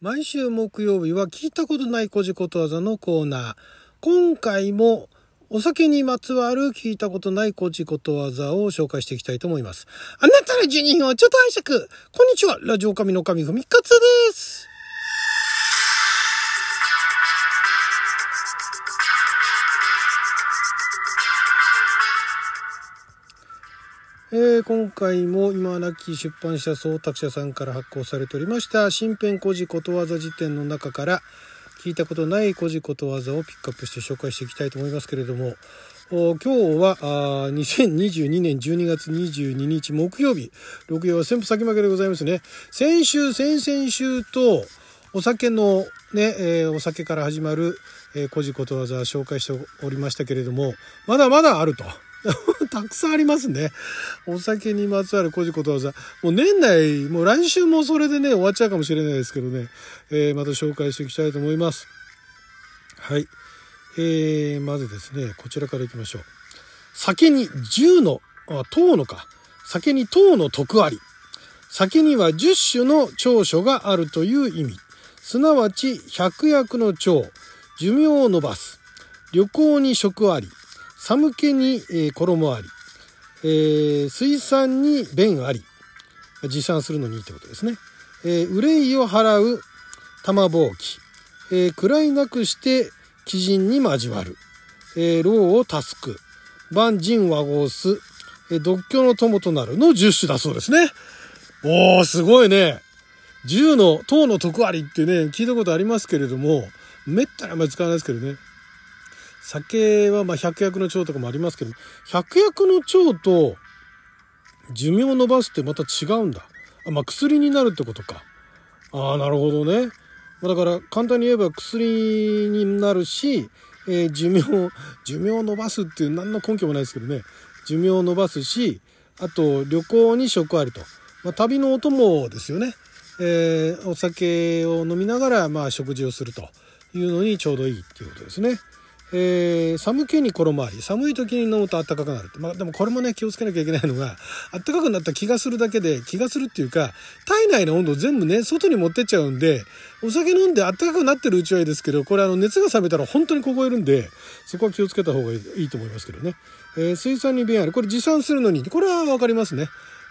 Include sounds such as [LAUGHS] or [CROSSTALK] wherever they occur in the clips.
毎週木曜日は聞いたことないこじことわざのコーナー。今回もお酒にまつわる聞いたことないこじことわざを紹介していきたいと思います。あなたの住人をちょっと拝借。こんにちは。ラジオ神の神ふみかつです。えー、今回も今なき出版社総託者さんから発行されておりました新編古事ことわざ辞典の中から聞いたことない古事ことわざをピックアップして紹介していきたいと思いますけれども今日はあ2022年12月22日木曜日6曜は先先負けでございますね先週先々週とお酒のね、えー、お酒から始まる、えー、古事ことわざ紹介しておりましたけれどもまだまだあると。[LAUGHS] たくさんありますね。お酒にまつわるこじことわざ。もう年内、もう来週もそれでね、終わっちゃうかもしれないですけどね、えー、また紹介していきたいと思います。はい。えー、まずですね、こちらからいきましょう。酒に10の、あ、10のか。酒に10の徳あり。酒には10種の長所があるという意味。すなわち、百薬の長、寿命を伸ばす。旅行に食あり。寒気に、えー、衣あり、えー、水産に便あり持参するのにいいってことですね、えー、憂いを払う玉ぼうき、えー、位なくして鬼人に交わる、えー、老を助く万人和合す、えー、独居の友となるの十種だそうですね。おーすごいね。十の塔の徳ありってね聞いたことありますけれどもめったにあんまり使わないですけどね。酒はまあ百薬の長とかもありますけど、百薬の長と寿命を伸ばすってまた違うんだ。あまあ薬になるってことか。ああ、なるほどね。だから簡単に言えば薬になるし、えー、寿命、寿命を伸ばすっていう何の根拠もないですけどね。寿命を伸ばすし、あと旅行に食ありと。まあ、旅のお供ですよね。えー、お酒を飲みながらまあ食事をするというのにちょうどいいっていうことですね。えー、寒気に衣あり寒い時に飲むと暖かくなるまあでもこれもね気をつけなきゃいけないのが暖かくなった気がするだけで気がするっていうか体内の温度全部ね外に持ってっちゃうんでお酒飲んで暖かくなってるうちはいいですけどこれあの熱が冷めたら本当に凍えるんでそこは気をつけた方がいいと思いますけどね、えー、水産に便ある。これ持参するのにこれは分かりますね、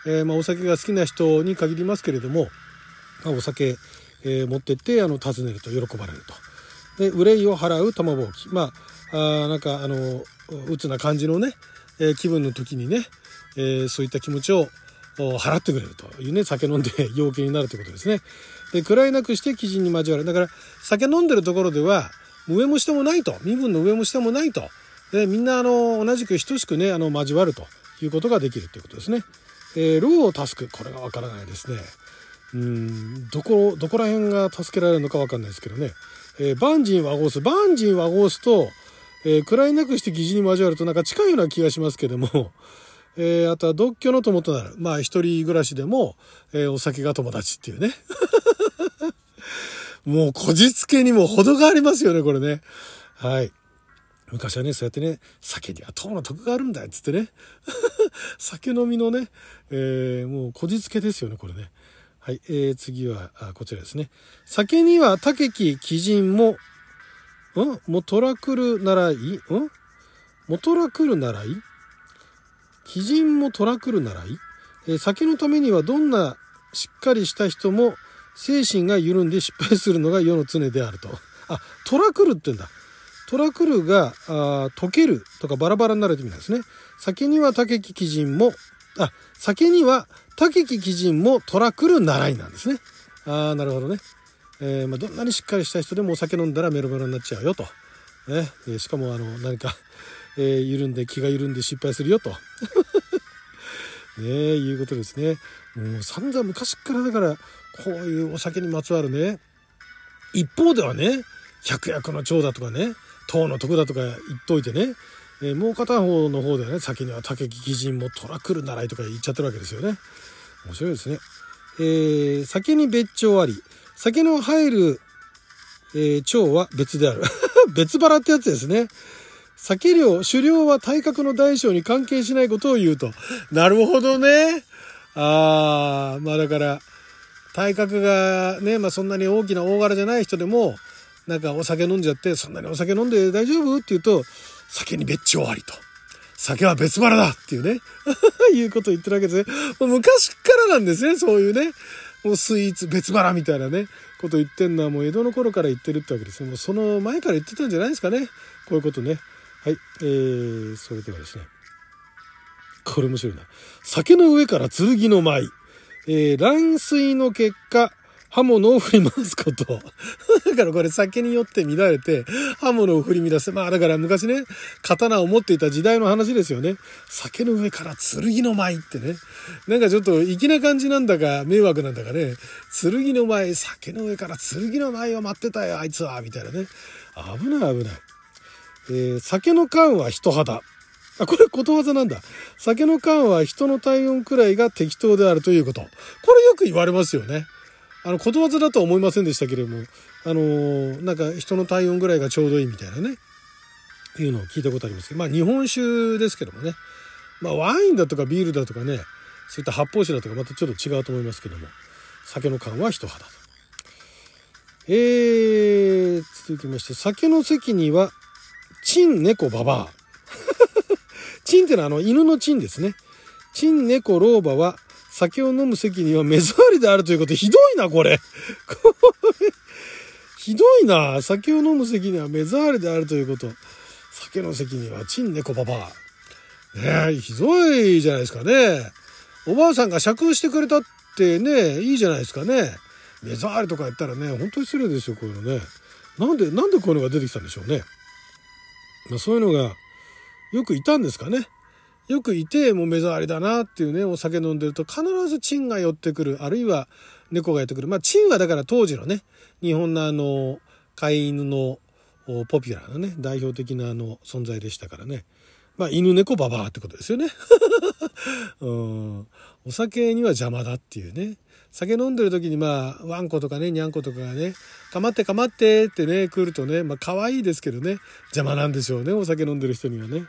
えー、まあ、お酒が好きな人に限りますけれども、まあ、お酒、え持ってってあの訪ねると喜ばれると。で憂いを払う玉ぼうきまああなんかあの鬱な感じのね、えー、気分の時にね、えー、そういった気持ちを払ってくれるというね酒飲んで [LAUGHS] 陽気になるということですね。で位なくして基人に交わるだから酒飲んでるところでは上も下もないと身分の上も下もないとでみんなあの同じく等しくねあの交わるということができるということですね。えー、老を助くこれがわからないですね。うんどこどこら辺が助けられるのかわかんないですけどね。えー、バンジン和合す。バンジン和合すと、えー、位なくして疑似に交わるとなんか近いような気がしますけども、[LAUGHS] えー、あとは独居の友となる。まあ一人暮らしでも、えー、お酒が友達っていうね。[LAUGHS] もうこじつけにも程がありますよね、これね。はい。昔はね、そうやってね、酒には糖の得があるんだよ、つってね。[LAUGHS] 酒飲みのね、えー、もうこじつけですよね、これね。はい、えー、次はあこちらですね。酒には竹木鬼人も、ん？もとらくるならい？ん？もとらくるならい？鬼人もとらくるならい、えー、酒のためにはどんなしっかりした人も精神が緩んで失敗するのが世の常であると。あ、トラクルって言うんだ。トラクルがあ溶けるとかバラバラになるって意味なんですね。酒には竹木鬼人も、あ、酒には竹木鬼人も虎来る習いなんですね。ああ、なるほどね。えー、まあ、どんなにしっかりした人でもお酒飲んだらメロメロになっちゃうよと。ね。えー、しかも、あの、何かえー、緩んで、気が緩んで失敗するよと。[LAUGHS] ねいうことですね。もう散々昔からだから、こういうお酒にまつわるね。一方ではね、百薬の長だとかね、唐の徳だとか言っといてね、えー、もう片方の方ではね先には竹木人も虎来る習いとか言っちゃってるわけですよね。面白いですね、えー、酒に別帳あり。酒の入る、えー、蝶は別である。[LAUGHS] 別腹ってやつですね。酒量狩猟は体格の大小に関係しないことを言うと。なるほどね。ああまあだから体格がね、まあ、そんなに大きな大柄じゃない人でもなんかお酒飲んじゃってそんなにお酒飲んで大丈夫？って言うと酒に別調ありと。酒は別腹だっていうね [LAUGHS] いうことを言ってるわけですね。もう昔からなんですね、そういうね。もうスイーツ別腹みたいなね、こと言ってんのはもう江戸の頃から言ってるってわけですね。もうその前から言ってたんじゃないですかね。こういうことね。はい。えー、それではですね。これ面白いな。酒の上から剣の舞。えー、乱水の結果、刃物を振り回すこと。[LAUGHS] だからこれ酒によって乱れて刃物を振り乱す。まあだから昔ね、刀を持っていた時代の話ですよね。酒の上から剣の舞ってね。なんかちょっと粋な感じなんだか迷惑なんだかね。剣の舞、酒の上から剣の舞を待ってたよ、あいつは。みたいなね。危ない危ない。えー、酒の缶は人肌。あ、これことわざなんだ。酒の缶は人の体温くらいが適当であるということ。これよく言われますよね。あの、ことわざだとは思いませんでしたけれども、あのー、なんか人の体温ぐらいがちょうどいいみたいなね、いうのを聞いたことありますけど、まあ日本酒ですけどもね、まあワインだとかビールだとかね、そういった発泡酒だとかまたちょっと違うと思いますけども、酒の缶は人肌と。えー、続きまして、酒の席には、チン猫ババア。[LAUGHS] チンってのはあの犬のチンですね。チン猫老婆は酒を飲む席には目障りであるということ。ひどいな、これ。[LAUGHS] ひどいな。酒を飲む席には目障りであるということ。酒の席にはチン猫パパ。ねえ、ひどいじゃないですかね。おばあさんが酌してくれたってね、いいじゃないですかね。目障りとか言ったらね、本当に失礼ですよ、こういうのね。なんで、なんでこういうのが出てきたんでしょうね。まあ、そういうのがよくいたんですかね。よくいて、もう目障りだなっていうね、お酒飲んでると必ずチンが寄ってくる。あるいは猫が寄ってくる。まあ、チンはだから当時のね、日本のあの、飼い犬のポピュラーなね、代表的なあの存在でしたからね。まあ、犬猫ババアってことですよね。[LAUGHS] うん。お酒には邪魔だっていうね。酒飲んでる時にまあ、ワンコとかね、ニャンコとかがね、かまってかまってってね、来るとね、まあ、可愛いですけどね、邪魔なんでしょうね、お酒飲んでる人にはね。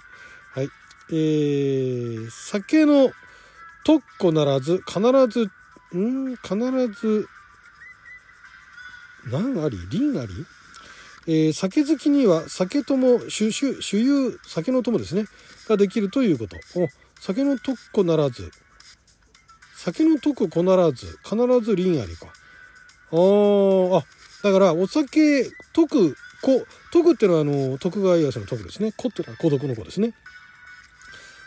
えー、酒の特攻ならず、必ず、ん？必ず、何あり？輪あり？えー、酒好きには酒とも主主主有酒の友ですね。ができるということ。お酒の特攻ならず。酒の特こならず必ず輪ありか。ああだからお酒徳こ徳ってのはあの徳川家康の徳ですね。子ってのは孤独の子ですね。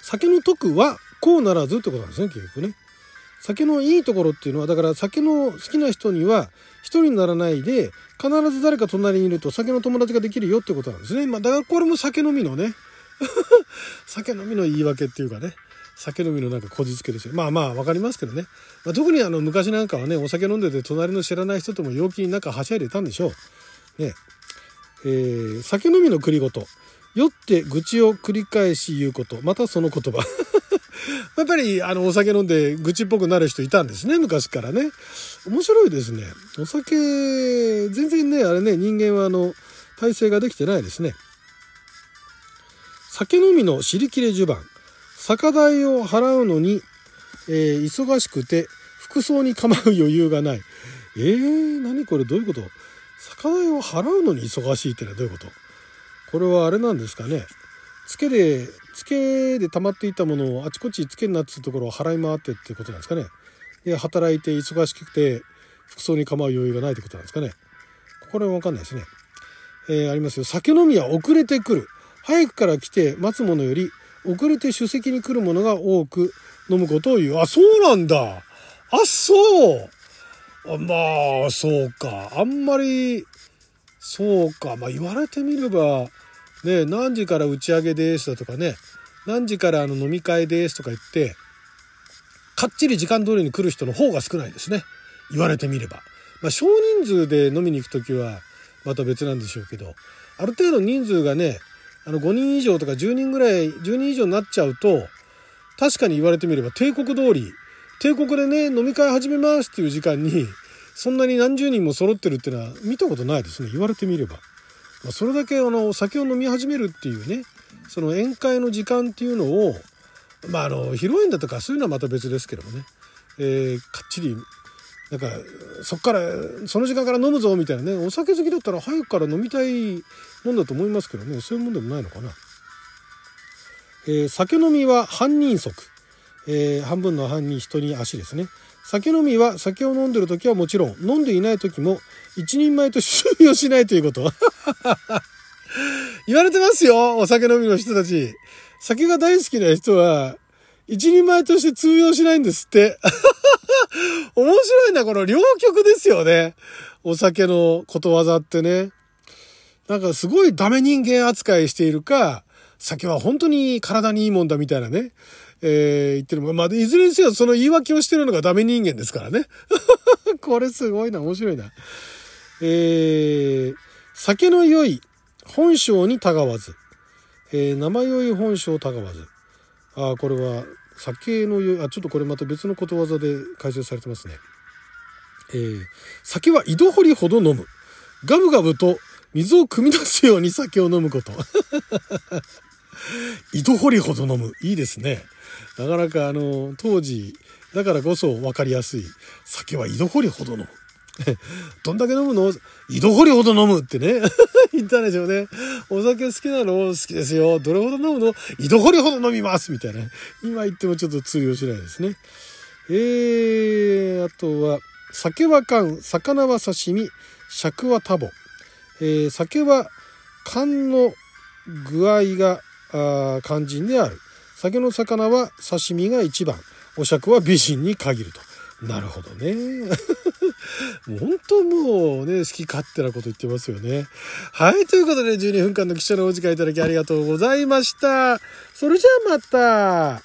酒の徳はこうならずってことなんですね、結局ね。酒のいいところっていうのは、だから酒の好きな人には一人にならないで、必ず誰か隣にいると酒の友達ができるよってことなんですね。まあ、だからこれも酒飲みのね、[LAUGHS] 酒飲みの言い訳っていうかね、酒飲みのなんかこじつけですよ。まあまあわかりますけどね。まあ、特にあの昔なんかはね、お酒飲んでて隣の知らない人とも陽気に中はしゃいでたんでしょう。ね。えー、酒飲みの繰りごと。酔って愚痴を繰り返し言うこと。またその言葉。[LAUGHS] やっぱり、あの、お酒飲んで愚痴っぽくなる人いたんですね、昔からね。面白いですね。お酒、全然ね、あれね、人間はあの、体制ができてないですね。酒飲みの尻切れ襦袢。酒代を払うのに、えー、忙しくて、服装に構う余裕がない。えー、何これどういうこと？酒代を払うのに忙しいってのはどういうこと？これはあれなんですかね。つけでつけで溜まっていたものをあちこちつけになってたところを払い回ってってことなんですかね。で働いて忙しくて服装に構う余裕がないってことなんですかね。これは分かんないですね。えー、ありますよ。酒飲みは遅れてくる。早くから来て待つものより遅れて出席に来るものが多く飲むことを言うあそうなんだ。あそう。あまあそうか。あんまりそうか。まあ言われてみればね何時から打ち上げですだとかね何時からあの飲み会ですとか言ってかっちり時間通りに来る人の方が少ないですね。言われてみれば。まあ、少人数で飲みに行く時はまた別なんでしょうけどある程度人数がねあの5人以上とか10人ぐらい10人以上になっちゃうと確かに言われてみれば帝国通り帝国でね飲み会始めますっていう時間にそんなに何十人も揃ってるっていうのは見たことないですね。言われてみれば、ま、それだけあの酒を飲み始めるっていうねその宴会の時間っていうのをまああの披露宴だとかそういうのはまた別ですけどもね、えー、かっちりなんかそっからその時間から飲むぞみたいなねお酒好きだったら早くから飲みたいもんだと思いますけどねそういうもんでもないのかな。えー、酒飲みは犯人則、えー、半分の犯人人に足ですね。酒飲みは酒を飲んでる時はもちろん飲んでいない時も一人前と収容しないということ。[LAUGHS] 言われてますよお酒飲みの人たち。酒が大好きな人は一人前として通用しないんですって。[LAUGHS] 面白いなこの両極ですよね。お酒のことわざってね。なんかすごいダメ人間扱いしているか酒は本当に体にいいもんだみたいなね、えー、言ってるまあ、いずれにせよその言い訳をしてるのがダメ人間ですからね。[LAUGHS] これすごいな、面白いな。えー、酒の酔い、本性にたがわず。えー、生酔い本性たがわず。ああ、これは、酒の酔い、あ、ちょっとこれまた別のことわざで解説されてますね。えー、酒は井戸掘りほど飲む。ガブガブと水を汲み出すように酒を飲むこと。[LAUGHS] 井戸掘りほど飲む。いいですね。なかなかあの、当時、だからこそ分かりやすい。酒は井戸掘りほど飲む。[LAUGHS] どんだけ飲むの？井戸掘りほど飲むってね。[LAUGHS] 言ったんでしょうね。お酒好きなの？好きですよ。どれほど飲むの？井戸掘りほど飲みますみたいな。今言ってもちょっと通用しないですね。えー、あとは、酒は缶、魚は刺身、尺はタボ。えー、酒は缶の具合があ肝心である。酒の魚は刺身が一番。お酌は美人に限ると。なるほどね。[LAUGHS] もう本当もうね、好き勝手なこと言ってますよね。はい、ということで12分間の記者のお時間いただきありがとうございました。それじゃあまた。